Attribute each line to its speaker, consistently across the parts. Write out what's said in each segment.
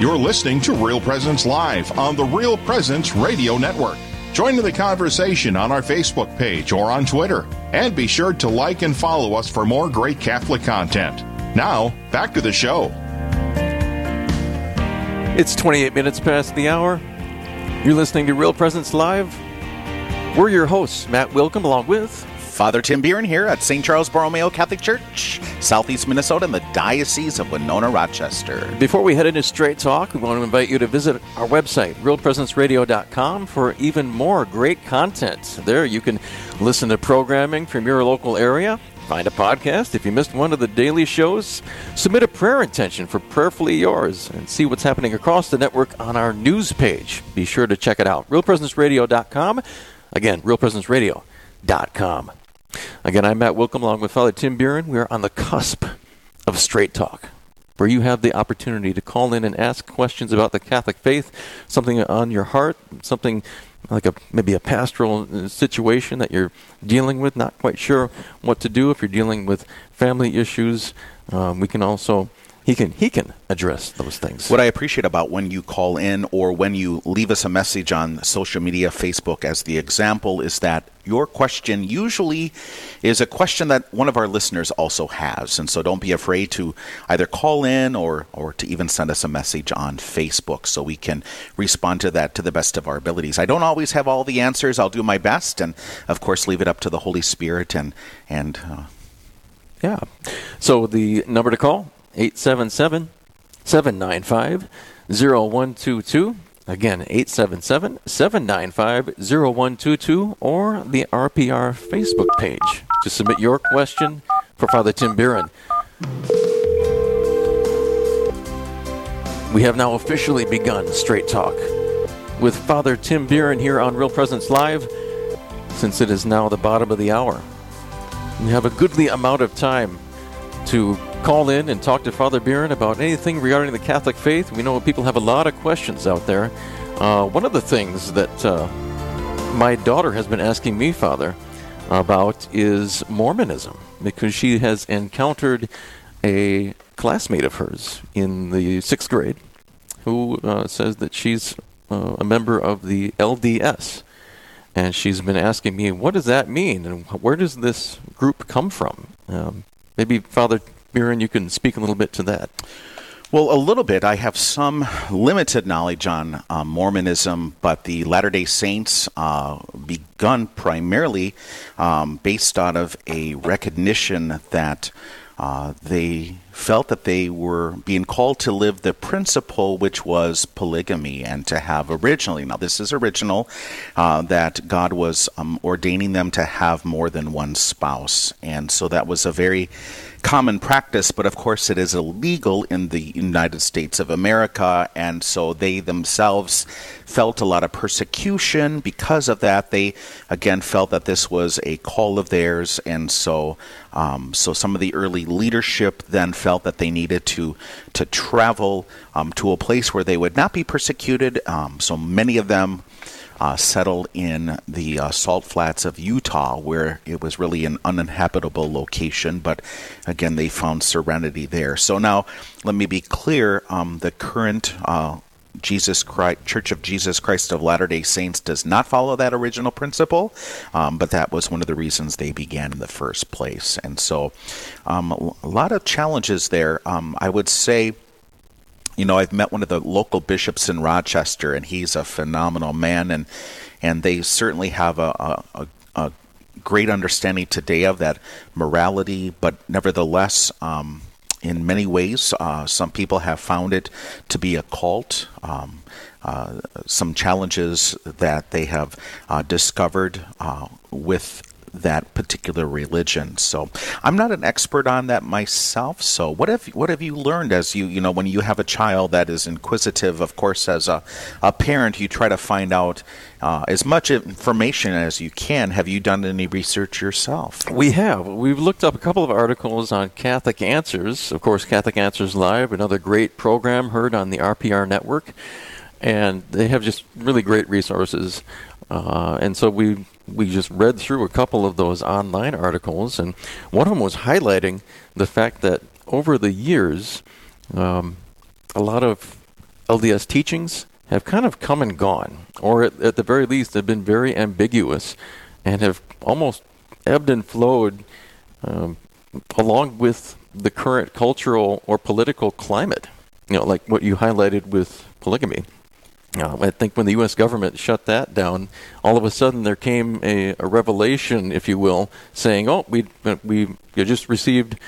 Speaker 1: You're listening to Real Presence Live on the Real Presence Radio Network. Join in the conversation on our Facebook page or on Twitter. And be sure to like and follow us for more great Catholic content. Now, back to the show.
Speaker 2: It's 28 minutes past the hour. You're listening to Real Presence Live. We're your hosts, Matt Willkom, along with
Speaker 3: Father Tim Buren here at St. Charles Borromeo Catholic Church, Southeast Minnesota, in the Diocese of Winona Rochester.
Speaker 2: Before we head into Straight Talk, we want to invite you to visit our website, realpresenceradio.com, for even more great content. There you can listen to programming from your local area, find a podcast. If you missed one of the daily shows, submit a prayer intention for Prayerfully Yours and see what's happening across the network on our news page. Be sure to check it out, realpresenceradio.com. Again, realpresenceradio.com. Again, I'm Matt Willkom along with Father Tim Buren. We are on the cusp of Straight Talk, where you have the opportunity to call in and ask questions about the Catholic faith, something on your heart, something like a maybe a pastoral uh, situation that you're dealing with, not quite sure what to do. If you're dealing with family issues, um, we can also he can he can address those things.
Speaker 3: What I appreciate about when you call in or when you leave us a message on social media, Facebook as the example is that your question usually is a question that one of our listeners also has. And so don't be afraid to either call in or or to even send us a message on Facebook so we can respond to that to the best of our abilities. I don't always have all the answers. I'll do my best and of course leave it up to the Holy Spirit and and uh,
Speaker 2: yeah. So the number to call 877 795 0122. Again, 877 795 0122 or the RPR Facebook page to submit your question for Father Tim Buren. We have now officially begun Straight Talk with Father Tim Buren here on Real Presence Live since it is now the bottom of the hour. We have a goodly amount of time to call in and talk to Father Buren about anything regarding the Catholic faith. We know people have a lot of questions out there. Uh, one of the things that uh, my daughter has been asking me, Father, about is Mormonism because she has encountered a classmate of hers in the sixth grade who uh, says that she's uh, a member of the LDS. And she's been asking me, what does that mean? And where does this group come from? Um, maybe, Father Buren, you can speak a little bit to that.
Speaker 3: Well, a little bit. I have some limited knowledge on uh, Mormonism, but the Latter day Saints uh, begun primarily um, based out of a recognition that uh, they felt that they were being called to live the principle which was polygamy and to have originally. Now this is original uh, that god was um, ordaining them to have more than one spouse. And so that was a very common practice, but of course it is illegal in the United States of America, and so they themselves felt a lot of persecution. Because of that. They again felt that this was a call of theirs, and so um, so some of the early leadership then felt that they needed to to travel um, to a place where they would not be persecuted. Um, so many of them uh, settled in the uh, salt flats of Utah, where it was really an uninhabitable location. But again, they found serenity there. So now, let me be clear: um, the current uh, Jesus Christ, Church of Jesus Christ of Latter Day Saints does not follow that original principle, um, but that was one of the reasons they began in the first place. And so, um, a lot of challenges there. Um, I would say you know, I've met one of the local bishops in Rochester, and he's a phenomenal man, and and they certainly have a, a, a great understanding today of that morality, but nevertheless, um, in many ways, uh, some people have found it to be a cult. Um, uh, some challenges that they have uh, discovered uh, with that particular religion. So I'm not an expert on that myself. So what have what have you learned as you you know when you have a child that is inquisitive? Of course, as a, a parent, you try to find out uh, as much information as you can. Have you done any research yourself?
Speaker 2: We have. We've looked up a couple of articles on Catholic Answers. Of course, Catholic Answers Live, another great program heard on the RPR network. And they have just really great resources. Uh, and so we we just read through a couple of those online articles, and one of them was highlighting the fact that over the years, um, a lot of LDS teachings have kind of come and gone, or at, at the very least, have been very ambiguous and have almost ebbed and flowed um, along with the current cultural or political climate. You know, like what you highlighted with polygamy. Uh, I think when the U.S. government shut that down, all of a sudden there came a, a revelation, if you will, saying, "Oh, we we just received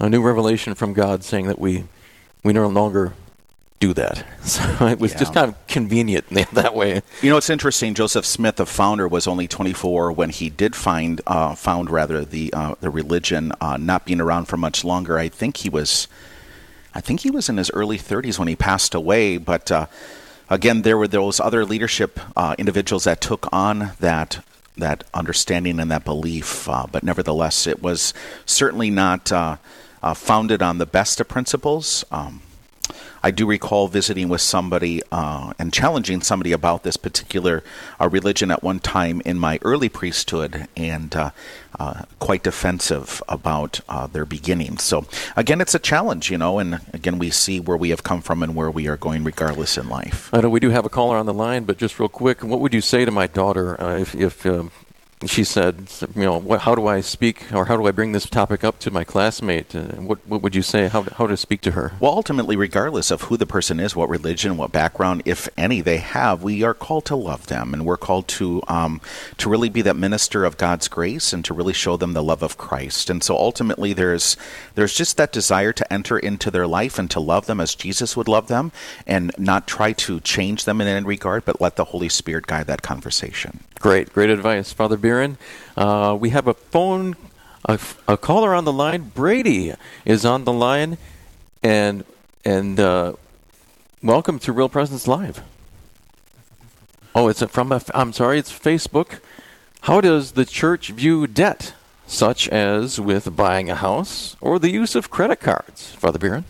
Speaker 2: a new revelation from God saying that we we no longer do that. So it was yeah. just kind of convenient that way.
Speaker 3: You know, it's interesting. Joseph Smith, the founder, was only 24 when he did find uh, found rather the uh, the religion uh, not being around for much longer. I think he was, I think he was in his early 30s when he passed away. But uh, again, there were those other leadership uh, individuals that took on that that understanding and that belief. Uh, but nevertheless, it was certainly not founded on the best of principles. Um, I do recall visiting with somebody uh, and challenging somebody about this particular uh, religion at one time in my early priesthood, and uh, uh quite defensive about uh, their beginnings. So again, it's a challenge, you know, and again, we see where we have come from and where we are going, regardless in life.
Speaker 2: I know we do have a caller on the line, but just real quick, what would you say to my daughter uh, if, if um, she said, you know, what, how do I speak or how do I bring this topic up to my classmate? Uh, what, what would you say? How, how to speak to her?
Speaker 3: Well, ultimately, regardless of who the person is, what religion, what background, if any, they have, we are called to love them, and we're called to um, to really be that minister of God's grace and to really show them the love of Christ. And so, ultimately, there's there's just that desire to enter into their life and to love them as Jesus would love them, and not try to change them in any regard, but let the Holy Spirit guide that conversation.
Speaker 2: Great, great advice, Father Biren. Uh, we have a phone, a, a, caller on the line. Brady is on the line, and and uh, welcome to Real Presence Live. Oh, it's from a. I'm sorry, it's Facebook. How does the church view debt? Such as with buying a house or the use of credit cards. Father Biren?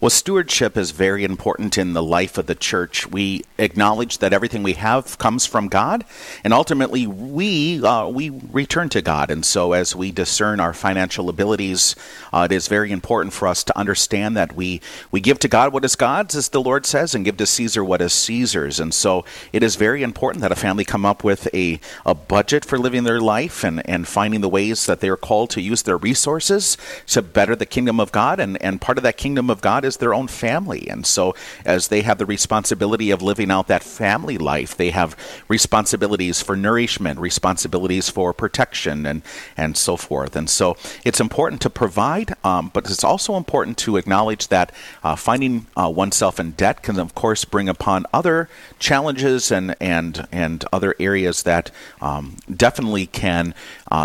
Speaker 3: Well, stewardship is very important in the life of the church. We acknowledge that everything we have comes from God, and ultimately we uh, we return to God. And so, as we discern our financial abilities, uh, it is very important for us to understand that we we give to God what is God's, as the Lord says, and give to Caesar what is Caesar's. And so, it is very important that a family come up with a a budget for living their life and and finding the ways that they they are called to use their resources to better the kingdom of God, and, and part of that kingdom of God is their own family. And so, as they have the responsibility of living out that family life, they have responsibilities for nourishment, responsibilities for protection, and, and so forth. And so, it's important to provide, um, but it's also important to acknowledge that uh, finding uh, oneself in debt can, of course, bring upon other challenges and, and, and other areas that um, definitely can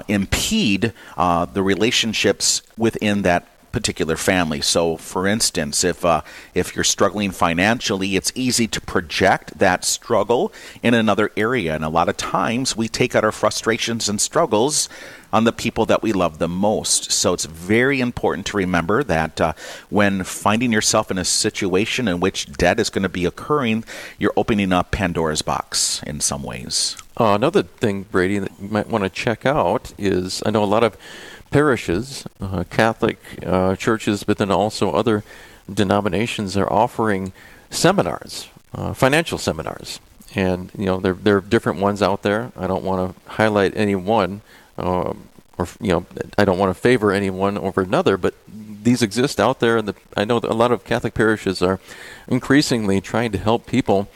Speaker 3: impede uh, the relationships within that particular family. So, for instance, if uh, if you're struggling financially, it's easy to project that struggle in another area, and a lot of times we take out our frustrations and struggles on the people that we love the most. So, it's very important to remember that uh, when finding yourself in a situation in which debt is going to be occurring, you're opening up Pandora's box in some ways.
Speaker 2: Uh, another thing, Brady, that you might want to check out is I know a lot of parishes, uh, Catholic uh, churches, but then also other denominations are offering seminars, uh, financial seminars. And you know there there are different ones out there. I don't want to highlight any one, uh, or you know I don't want to favor any one over another. But these exist out there, and the, I know a lot of Catholic parishes are increasingly trying to help people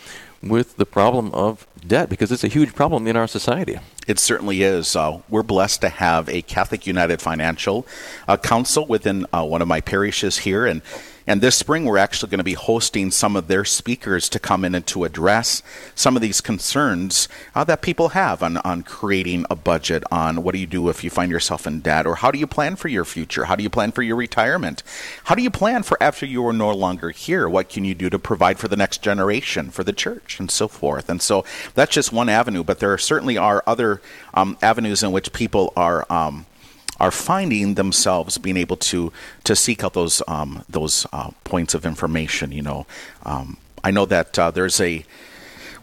Speaker 2: with the problem of debt because it's a huge problem in our society.
Speaker 3: It certainly is. Uh, we're blessed to have a Catholic United Financial uh, Council within uh, one of my parishes here, and and this spring, we're actually going to be hosting some of their speakers to come in and to address some of these concerns uh, that people have on, on creating a budget, on what do you do if you find yourself in debt, or how do you plan for your future? How do you plan for your retirement? How do you plan for after you are no longer here? What can you do to provide for the next generation, for the church, and so forth? And so that's just one avenue, but there certainly are other um, avenues in which people are. Um, are finding themselves being able to to seek out those um, those uh, points of information. You know, um, I know that uh, there's a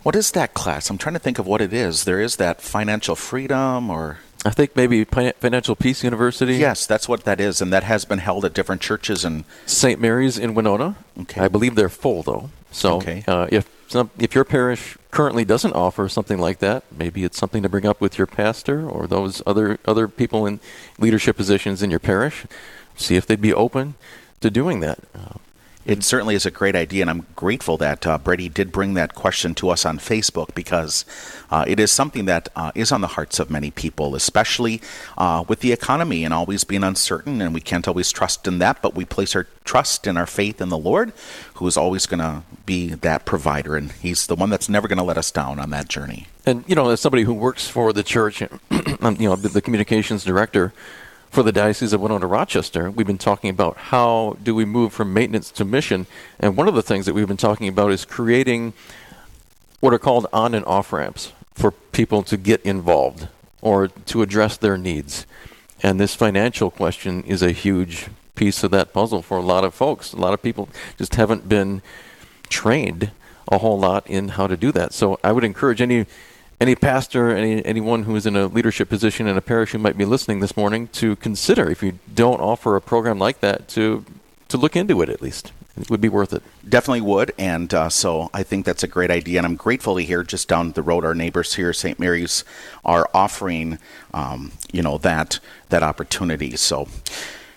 Speaker 3: what is that class? I'm trying to think of what it is. There is that financial freedom or
Speaker 2: I think maybe Financial Peace University.
Speaker 3: Yes, that's what that is, and that has been held at different churches and
Speaker 2: St. Mary's in Winona. Okay, I believe they're full though. So
Speaker 3: Okay.
Speaker 2: uh, if some, if your parish currently doesn't offer something like that, maybe it's something to bring up with your pastor or those other other people in leadership positions in your parish. See if they'd be open to doing that. Uh,
Speaker 3: It certainly is a great idea, and I'm grateful that uh, Brady did bring that question to us on Facebook because uh, it is something that uh, is on the hearts of many people, especially uh, with the economy and always being uncertain, and we can't always trust in that, but we place our trust and our faith in the Lord, who is always going to be that provider, and He's the one that's never going to let us down on that journey.
Speaker 2: And you know, as somebody who works for the church, you know, the communications director for the Diocese of Winona Rochester, we've been talking about how do we move from maintenance to mission. And one of the things that we've been talking about is creating what are called on and off ramps for people to get involved or to address their needs. And this financial question is a huge piece of that puzzle for a lot of folks. A lot of people just haven't been trained a whole lot in how to do that. So I would encourage any any pastor, any anyone who is in a leadership position in a parish who might be listening this morning to consider if you don't offer a program like that to to look into it at least. It would be worth it.
Speaker 3: Definitely would, and uh, so I think that's a great idea, and I'm grateful to hear just down the road our neighbors here, St. Mary's, are offering, um, you know, that that opportunity. So.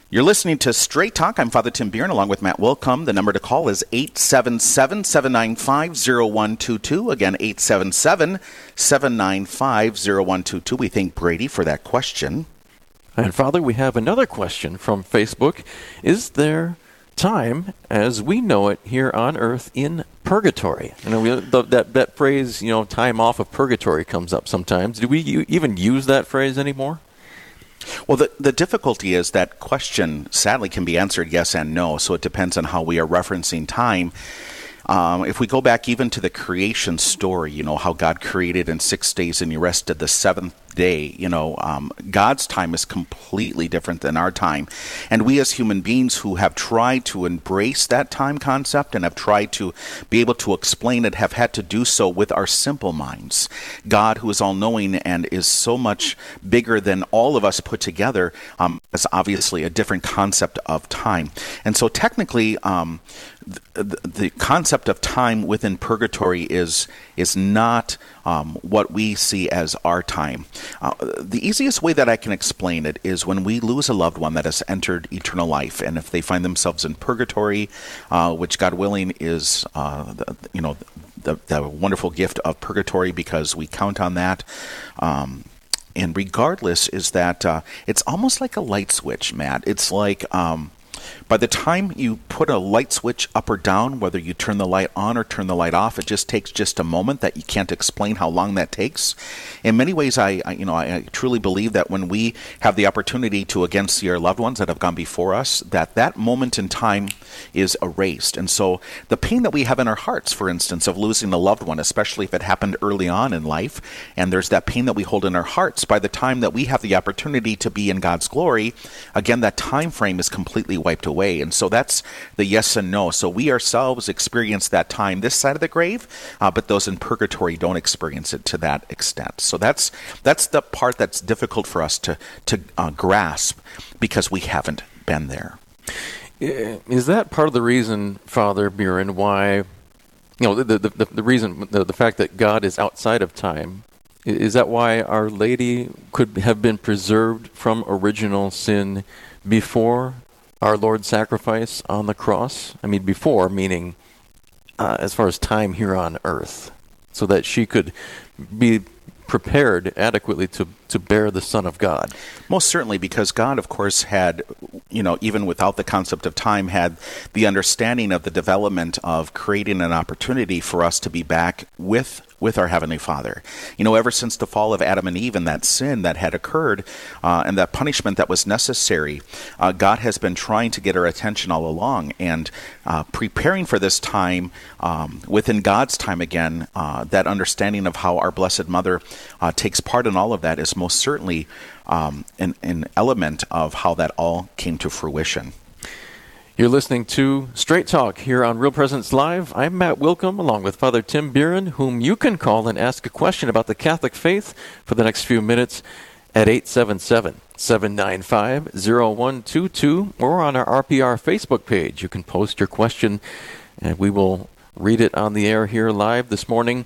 Speaker 3: You're listening to Straight Talk. I'm Father Tim Bieran along with Matt Willkom. The number to call is 877 795 0122. Again, 877 795 0122. We thank Brady for that question.
Speaker 2: And Father, we have another question from Facebook. Is there time as we know it here on earth in purgatory? You know, we, the, that, that phrase, you know, time off of purgatory comes up sometimes. Do we u- even use that phrase anymore?
Speaker 3: Well, the, the difficulty is that question sadly can be answered yes and no, so it depends on how we are referencing time. Um, if we go back even to the creation story, you know, how God created in six days and he rested the seventh day, you know, um, God's time is completely different than our time. And we as human beings who have tried to embrace that time concept and have tried to be able to explain it have had to do so with our simple minds. God, who is all knowing and is so much bigger than all of us put together, um, is obviously a different concept of time. And so technically, um, the, the concept of time within purgatory is is not um, what we see as our time. Uh, the easiest way that I can explain it is when we lose a loved one that has entered eternal life, and if they find themselves in purgatory, uh, which God willing is, uh, the, you know, the, the wonderful gift of purgatory because we count on that. Um, and regardless, is that uh, it's almost like a light switch, Matt. It's like um, by the time you put a light switch up or down, whether you turn the light on or turn the light off, it just takes just a moment that you can't explain how long that takes. In many ways, I, I you know I, I truly believe that when we have the opportunity to again see our loved ones that have gone before us, that that moment in time is erased. And so the pain that we have in our hearts, for instance, of losing a loved one, especially if it happened early on in life, and there's that pain that we hold in our hearts, by the time that we have the opportunity to be in God's glory, again that time frame is completely wiped away. And so that's the yes and no. So we ourselves experience that time this side of the grave, uh, but those in purgatory don't experience it to that extent. So that's that's the part that's difficult for us to to uh, grasp because we haven't been there.
Speaker 2: Is that part of the reason, Father Buren, why, you know, the, the, the, the reason, the, the fact that God is outside of time, is that why Our Lady could have been preserved from original sin before our Lord's sacrifice on the cross? I mean, before, meaning uh, as far as time here on earth, so that she could be prepared adequately to, to bear the Son of God.
Speaker 3: Most certainly, because God, of course, had, you know, even without the concept of time, had the understanding of the development of creating an opportunity for us to be back with with our heavenly Father. You know, ever since the fall of Adam and Eve and that sin that had occurred uh, and that punishment that was necessary, uh, God has been trying to get our attention all along and uh, preparing for this time um, within God's time again. Uh, that understanding of how our Blessed Mother uh, takes part in all of that is most certainly um, an, an element of how that all came to fruition.
Speaker 2: You're listening to Straight Talk here on Real Presence Live. I'm Matt Willkom along with Father Tim Buren, whom you can call and ask a question about the Catholic faith for the next few minutes at 877 795 0122 or on our RPR Facebook page. You can post your question and we will read it on the air here live this morning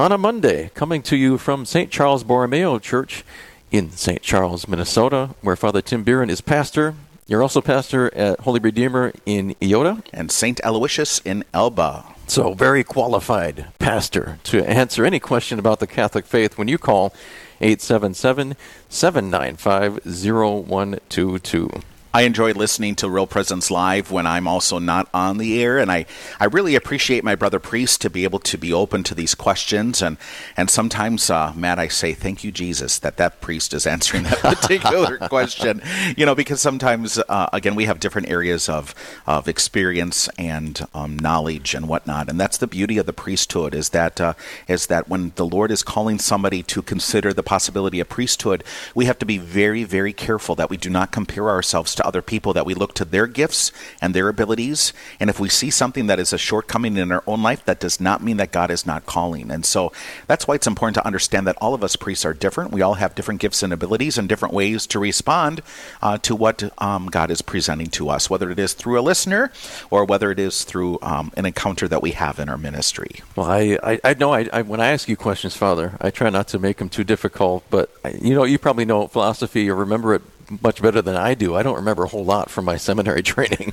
Speaker 2: on a Monday, coming to you from St. Charles Borromeo Church in St. Charles, Minnesota, where Father Tim Bieran is pastor. You're also pastor at Holy Redeemer in Eyota.
Speaker 3: And St. Aloysius in Elba.
Speaker 2: So, very qualified pastor to answer any question about the Catholic faith when you call 877 795 0122.
Speaker 3: I enjoy listening to Real Presence Live when I'm also not on the air, and I, I really appreciate my brother priest to be able to be open to these questions. And and sometimes, uh, Matt, I say thank you, Jesus, that that priest is answering that particular question. You know, because sometimes, uh, again, we have different areas of of experience and um, knowledge and whatnot, and that's the beauty of the priesthood is that uh, is that when the Lord is calling somebody to consider the possibility of priesthood, we have to be very, very careful that we do not compare ourselves to other people, that we look to their gifts and their abilities. And if we see something that is a shortcoming in our own life, that does not mean that God is not calling. And so that's why it's important to understand that all of us priests are different. We all have different gifts and abilities and different ways to respond uh, to what um, God is presenting to us, whether it is through a listener or whether it is through um, an encounter that we have in our ministry.
Speaker 2: Well, I, I, I know I, I, when I ask you questions, Father, I try not to make them too difficult, but you know, you probably know philosophy or remember it much better than I do. I don't remember a whole lot from my seminary training.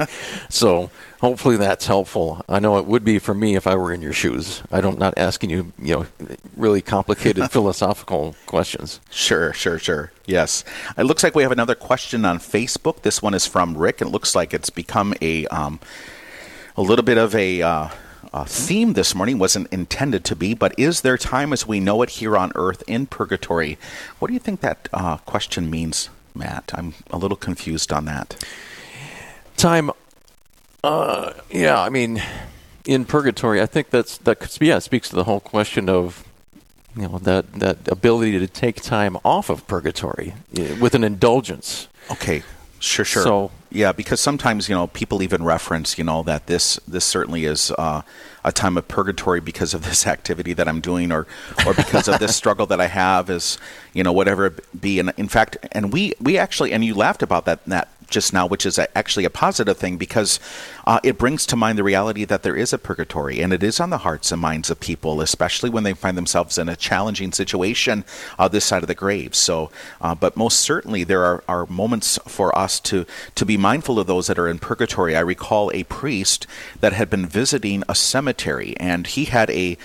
Speaker 2: so hopefully that's helpful. I know it would be for me if I were in your shoes. I don't not asking you, you know, really complicated philosophical questions.
Speaker 3: Sure, sure, sure. Yes. It looks like we have another question on Facebook. This one is from Rick. It looks like it's become a um, a little bit of a uh, uh, theme this morning wasn't intended to be, but is there time as we know it here on earth in purgatory? What do you think that uh, question means? Matt? I'm a little confused on that.
Speaker 2: Time. Uh, yeah, I mean, in purgatory, I think that's that. Yeah, speaks to the whole question of you know that that ability to take time off of purgatory with an indulgence.
Speaker 3: Okay, sure, sure. So yeah, because sometimes you know people even reference you know that this this certainly is uh, a time of purgatory because of this activity that I'm doing, or or because of this struggle that I have, is you know whatever it be. And in fact, and we we actually and you laughed about that that just now, which is a, actually a positive thing because uh, it brings to mind the reality that there is a purgatory and it is on the hearts and minds of people, especially when they find themselves in a challenging situation uh, this side of the grave. So, uh, but most certainly there are, are moments for us to, to be mindful of those that are in purgatory. I recall a priest that had been visiting a cemetery and he had a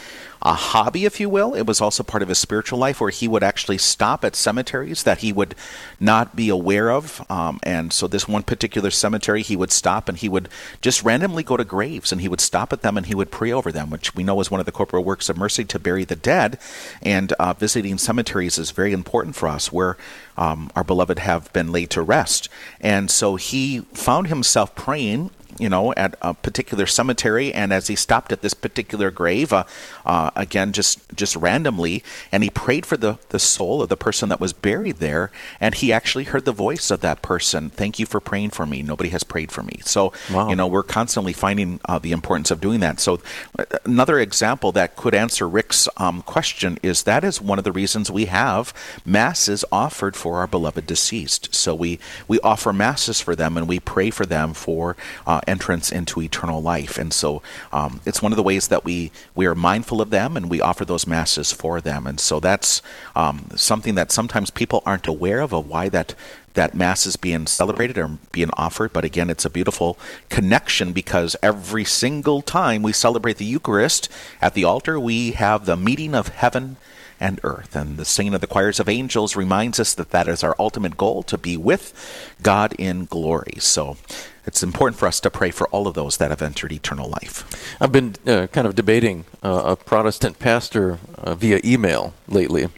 Speaker 3: a hobby, if you will. It was also part of his spiritual life where he would actually stop at cemeteries that he would not be aware of. Um, and so, this one particular cemetery, he would stop and he would just randomly go to graves and he would stop at them and he would pray over them, which we know is one of the corporal works of mercy to bury the dead. And uh, visiting cemeteries is very important for us where um, our beloved have been laid to rest. And so, he found himself praying you know, at a particular cemetery, and as he stopped at this particular grave, uh, uh, again, just just randomly, and he prayed for the the soul of the person that was buried there, and he actually heard the voice of that person. Thank you for praying for me. Nobody has prayed for me. So, wow. you know, we're constantly finding uh, the importance of doing that. So, uh, another example that could answer Rick's um, question is that is one of the reasons we have masses offered for our beloved deceased. So we we offer masses for them, and we pray for them for uh, entrance into eternal life. And so um, it's one of the ways that we, we are mindful of them and we offer those masses for them. And so that's um, something that sometimes people aren't aware of, of why that that mass is being celebrated or being offered. But again, it's a beautiful connection because every single time we celebrate the Eucharist at the altar, we have the meeting of heaven and earth. And the singing of the choirs of angels reminds us that that is our ultimate goal to be with God in glory. So it's important for us to pray for all of those that have entered eternal life.
Speaker 2: I've been uh, kind of debating uh, a Protestant pastor uh, via email lately,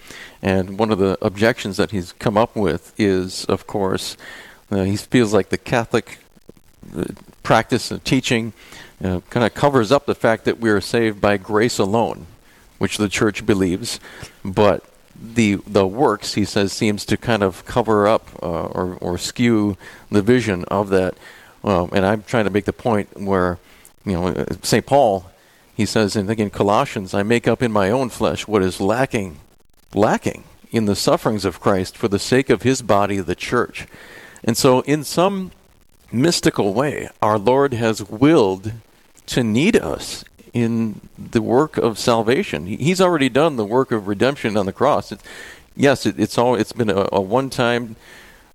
Speaker 2: and one of the objections that he's come up with is, of course, uh, he feels like the Catholic uh, practice and teaching uh, kind of covers up the fact that we are saved by grace alone, which the church believes, but the the works he says seems to kind of cover up uh, or or skew the vision of that well, and I'm trying to make the point where, you know, St. Paul, he says in, again, Colossians, I make up in my own flesh what is lacking, lacking in the sufferings of Christ for the sake of his body, the church. And so, in some mystical way, our Lord has willed to need us in the work of salvation. He's already done the work of redemption on the cross. Yes, it, it's all it's been a, a one-time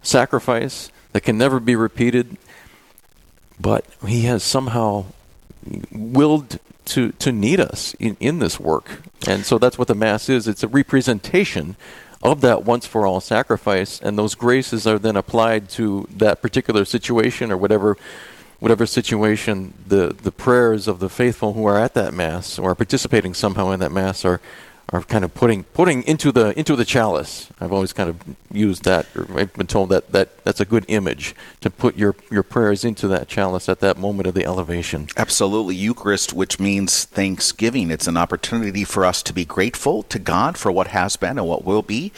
Speaker 2: sacrifice that can never be repeated, but he has somehow willed to to need us in, in this work. And so that's what the mass is. It's a representation of that once for all sacrifice and those graces are then applied to that particular situation or whatever whatever situation the, the prayers of the faithful who are at that mass or are participating somehow in that mass are are kind of putting putting into the into the chalice. I've always kind of used that, or I've been told that, that that's a good image to put your your prayers into that chalice at that moment of the elevation.
Speaker 3: Absolutely, Eucharist, which means thanksgiving. It's an opportunity for us to be grateful to God for what has been and what will be.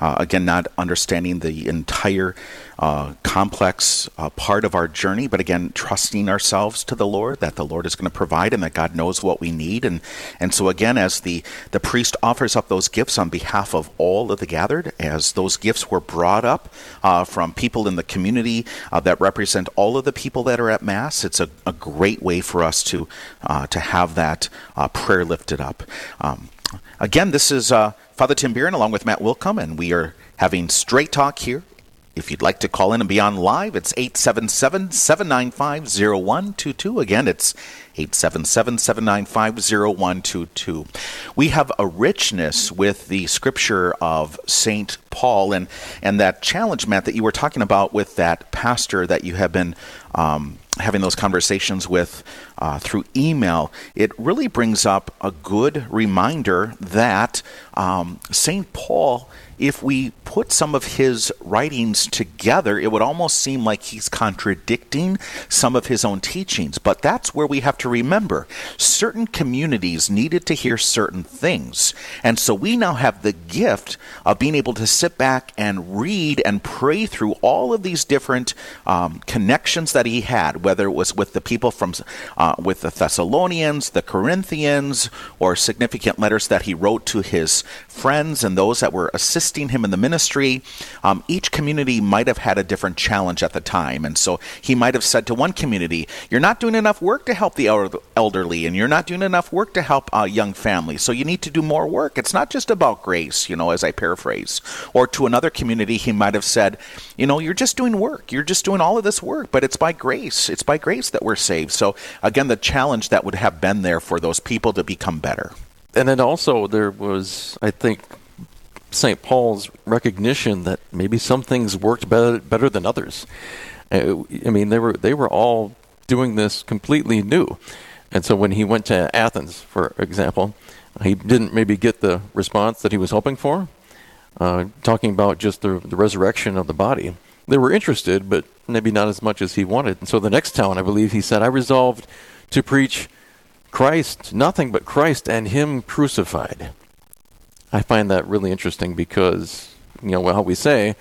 Speaker 3: Uh, again, not understanding the entire uh, complex uh, part of our journey, but again, trusting ourselves to the Lord that the Lord is going to provide and that God knows what we need. And and so again, as the the priest offers up those gifts on behalf of all of the gathered, as those gifts were brought up uh, from people in the community uh, that represent all of the people that are at Mass, it's a, a great way for us to uh, to have that uh, prayer lifted up. Um, again, this is Father Tim Bieran along with Matt Willkom, and we are having straight talk here if you'd like to call in and be on live, it's 877 795 0122. Again, it's 877 795 0122. We have a richness with the scripture of St. Paul and, and that challenge, Matt, that you were talking about with that pastor that you have been um, having those conversations with uh, through email. It really brings up a good reminder that um, St. Paul if we put some of his writings together, it would almost seem like he's contradicting some of his own teachings. But that's where we have to remember certain communities needed to hear certain things. And so we now have the gift of being able to sit back and read and pray through all of these different um, connections that he had, whether it was with the people from, uh, with the Thessalonians, the Corinthians, or significant letters that he wrote to his friends and those that were assisting assisting him in the ministry. Um, each community might have had a different challenge at the time. And so he might have said to one community, You're not doing enough work to help the elderly, and you're not doing enough work to help uh, young families. So you need to do more work. It's not just about grace, you know, as I paraphrase. Or to another community, he might have said, You know, you're just doing work. You're just doing all of this work, but it's by grace. It's by grace that we're saved. So again, the challenge that would have been there for those people to become better.
Speaker 2: And then also, there was, I think, St. Paul's recognition that maybe some things worked better, better than others. Uh, I mean, they were they were all doing this completely new, and so when he went to Athens, for example, he didn't maybe get the response that he was hoping for. Uh, talking about just the, the resurrection of the body, they were interested, but maybe not as much as he wanted. And so the next town, I believe, he said, "I resolved to preach Christ, nothing but Christ and Him crucified." I find that really interesting because, you know, how we say,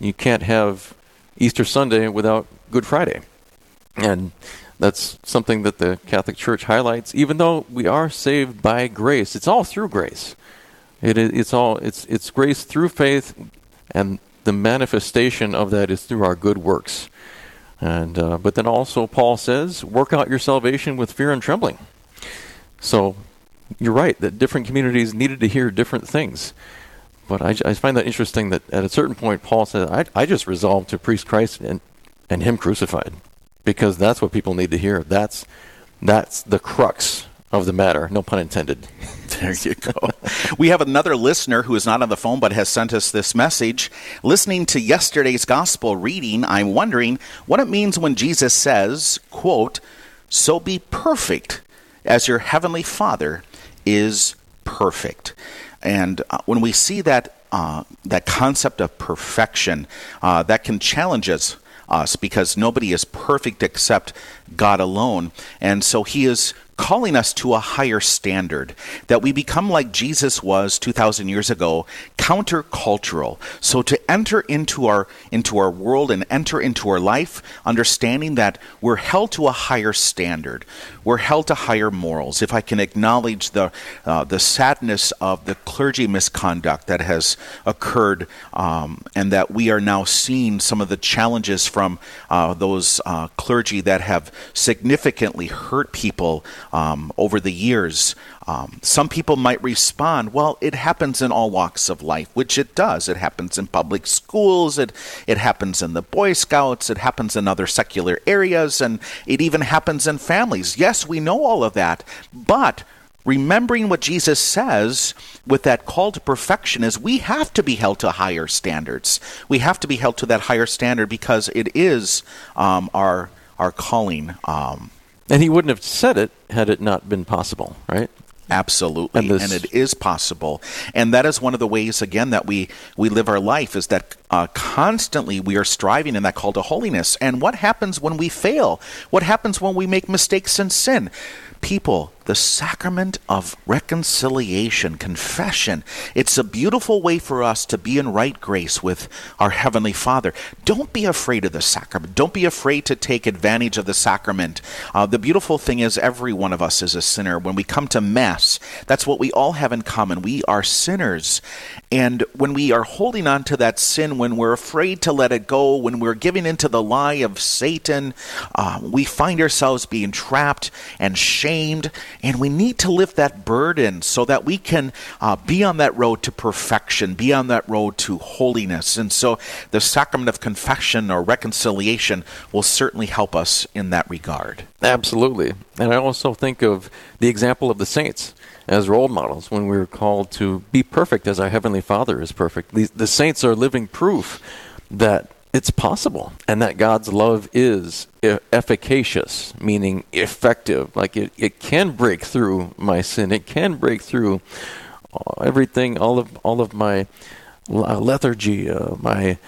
Speaker 2: you can't have Easter Sunday without Good Friday. And that's something that the Catholic Church highlights. Even though we are saved by grace, it's all through grace. It it's all it's it's grace through faith, and the manifestation of that is through our good works. And uh, but then also Paul says, work out your salvation with fear and trembling. So you're right that different communities needed to hear different things. But I, I find that interesting that at a certain point, Paul said, I, I just resolved to preach Christ and, and Him crucified because that's what people need to hear. That's, that's the crux of the matter. No pun intended.
Speaker 3: There you go. we have another listener who is not on the phone but has sent us this message. Listening to yesterday's gospel reading, I'm wondering what it means when Jesus says, quote, "So be perfect as your heavenly Father is perfect. And uh, when we see that uh, that concept of perfection, uh, that can challenge us, us because nobody is perfect except God alone. And so He is calling us to a higher standard, that we become like Jesus was 2000 years ago, countercultural. So to enter into our into our world and enter into our life understanding that we're held to a higher standard. We're held to higher morals. If I can acknowledge the uh, the sadness of the clergy misconduct that has occurred um, and that we are now seeing some of the challenges from uh, those uh, clergy that have significantly hurt people um, over the years. Um, some people might respond, well, it happens in all walks of life, which it does. It happens in public schools, it, it happens in the Boy Scouts, it happens in other secular areas, and it even happens in families. Yes, we know all of that, but remembering what Jesus says with that call to perfection is we have to be held to higher standards. We have to be held to that higher standard because it is um, our our calling. Um,
Speaker 2: and he wouldn't have said it had it not been possible, right?
Speaker 3: Absolutely, and, and, it is possible, and that is one of the ways again that we we live our life is that uh, constantly we are striving in that call to holiness. And what happens when we fail? What happens when we make mistakes and sin? People, the sacrament of reconciliation, confession. It's a beautiful way for us to be in right grace with our Heavenly Father. Don't be afraid of the sacrament. Don't be afraid to take advantage of the sacrament. Uh, the beautiful thing is, every one of us is a sinner. When we come to Mass, that's what we all have in common. We are sinners. And when we are holding on to that sin, when we're afraid to let it go, when we're giving into the lie of Satan, uh, we find ourselves being trapped and shamed. And we need to lift that burden so that we can uh, be on that road to perfection, be on that road to holiness. And so the sacrament of confession or reconciliation will certainly help us in that regard.
Speaker 2: Absolutely. And I also think of the example of the saints as role models when we're called to be perfect as our Heavenly Father is perfect. The, the saints are living proof that it's possible and that God's love is efficacious, meaning effective. Like it, it can break through my sin, it can break through uh, everything, all of, all of my uh, lethargy, uh, my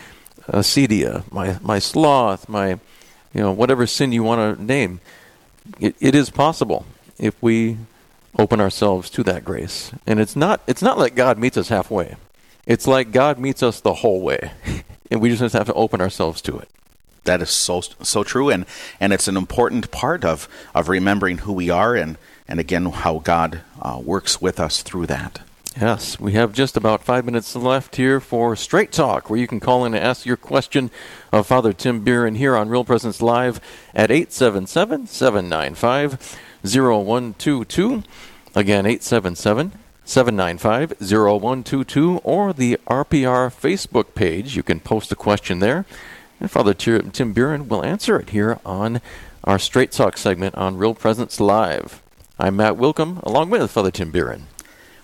Speaker 2: uh, acedia, my, my sloth, my, you know, whatever sin you want to name. It, it is possible if we open ourselves to that grace. And it's not it's not like God meets us halfway. It's like God meets us the whole way. and we just have to open ourselves to it.
Speaker 3: That is so so true and and it's an important part of of remembering who we are and and again how God uh, works with us through that.
Speaker 2: Yes, we have just about five minutes left here for Straight Talk, where you can call in and ask your question of Father Tim Buren here on Real Presence Live at 877 795 0122. Again, 877 795 0122 or the RPR Facebook page. You can post a question there, and Father Tim Buren will answer it here on our Straight Talk segment on Real Presence Live. I'm Matt Willkom, along with Father Tim Buren.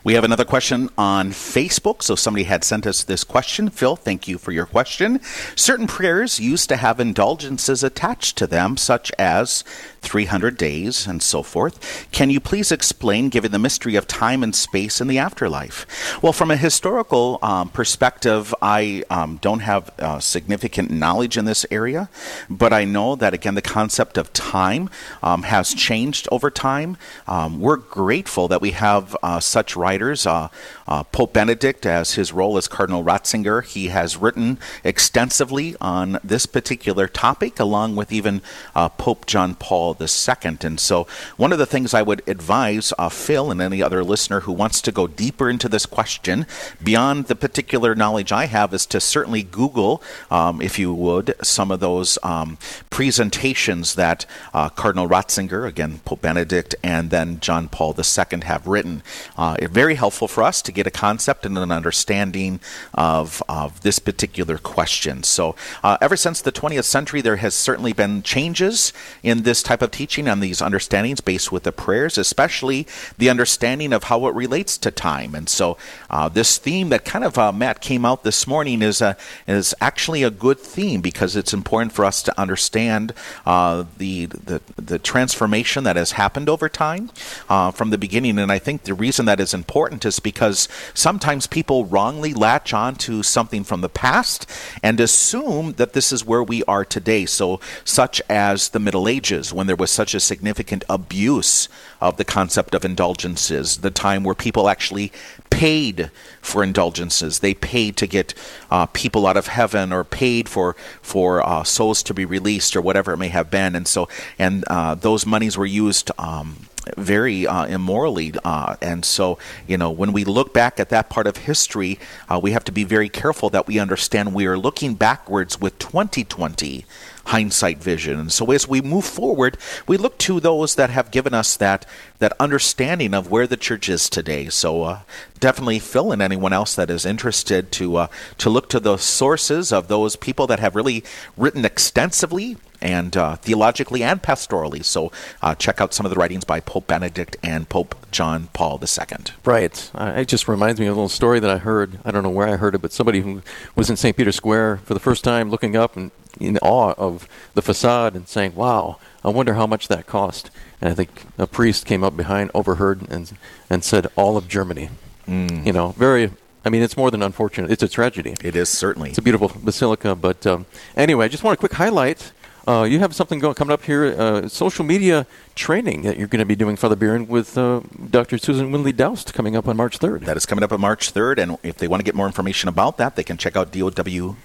Speaker 3: We have another question on Facebook. So somebody had sent us this question. Phil, thank you for your question. Certain prayers used to have indulgences attached to them, such as 300 days and so forth. Can you please explain, given the mystery of time and space in the afterlife? Well, from a historical um, perspective, I um, don't have uh, significant knowledge in this area, but I know that, again, the concept of time um, has changed over time. Um, we're grateful that we have uh, such writers writers. Uh, uh, Pope Benedict, as his role as Cardinal Ratzinger, he has written extensively on this particular topic, along with even uh, Pope John Paul II. And so, one of the things I would advise uh, Phil and any other listener who wants to go deeper into this question, beyond the particular knowledge I have, is to certainly Google, um, if you would, some of those um, presentations that uh, Cardinal Ratzinger, again, Pope Benedict, and then John Paul II have written. Uh, very very helpful for us to get a concept and an understanding of, of this particular question. So, uh, ever since the 20th century, there has certainly been changes in this type of teaching and these understandings based with the prayers, especially the understanding of how it relates to time. And so, uh, this theme that kind of uh, Matt came out this morning is a, is actually a good theme because it's important for us to understand uh, the, the the transformation that has happened over time uh, from the beginning. And I think the reason that is important important is because sometimes people wrongly latch on to something from the past and assume that this is where we are today. So, such as the Middle Ages, when there was such a significant abuse of the concept of indulgences, the time where people actually paid for indulgences. They paid to get uh, people out of heaven, or paid for for uh, souls to be released, or whatever it may have been. And so, and uh, those monies were used um, very uh, immorally. Uh, and so, you know, when we look back at that part of history, uh, we have to be very careful that we understand we are looking backwards with 2020 hindsight vision. And so as we move forward, we look to those that have given us that that understanding of where the church is today. So uh, definitely fill in anyone else that is interested to uh, to look to the sources of those people that have really written extensively and uh, theologically and pastorally. So uh, check out some of the writings by Pope Benedict and Pope John Paul II.
Speaker 2: Right. it just reminds me of a little story that I heard. I don't know where I heard it, but somebody who was in St. Peter's Square for the first time looking up and in awe of the facade and saying, wow, I wonder how much that cost. And I think a priest came up behind, overheard, and, and said, all of Germany. Mm. You know, very I mean, it's more than unfortunate. It's a tragedy.
Speaker 3: It is certainly.
Speaker 2: It's a beautiful basilica. But um, anyway, I just want a quick highlight. Uh, you have something going, coming up here, uh, social media training that you're going to be doing, Father Biron, with uh, Dr. Susan Windley-Daoust coming up on March 3rd.
Speaker 3: That is coming up on March 3rd. And if they want to get more information about that, they can check out dowr.org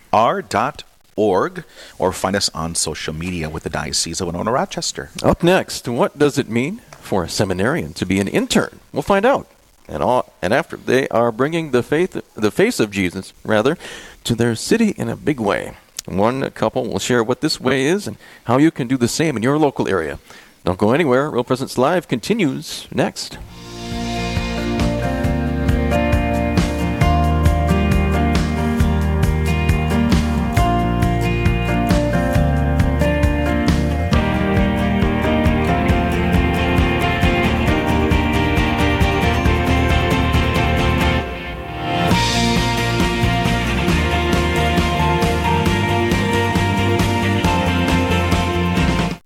Speaker 3: org or find us on social media with the Diocese of Winona Rochester.
Speaker 2: Up next, what does it mean for a seminarian to be an intern? We'll find out. And all, and after they are bringing the faith the face of Jesus rather to their city in a big way. One couple will share what this way is and how you can do the same in your local area. Don't go anywhere. Real Presence Live continues next.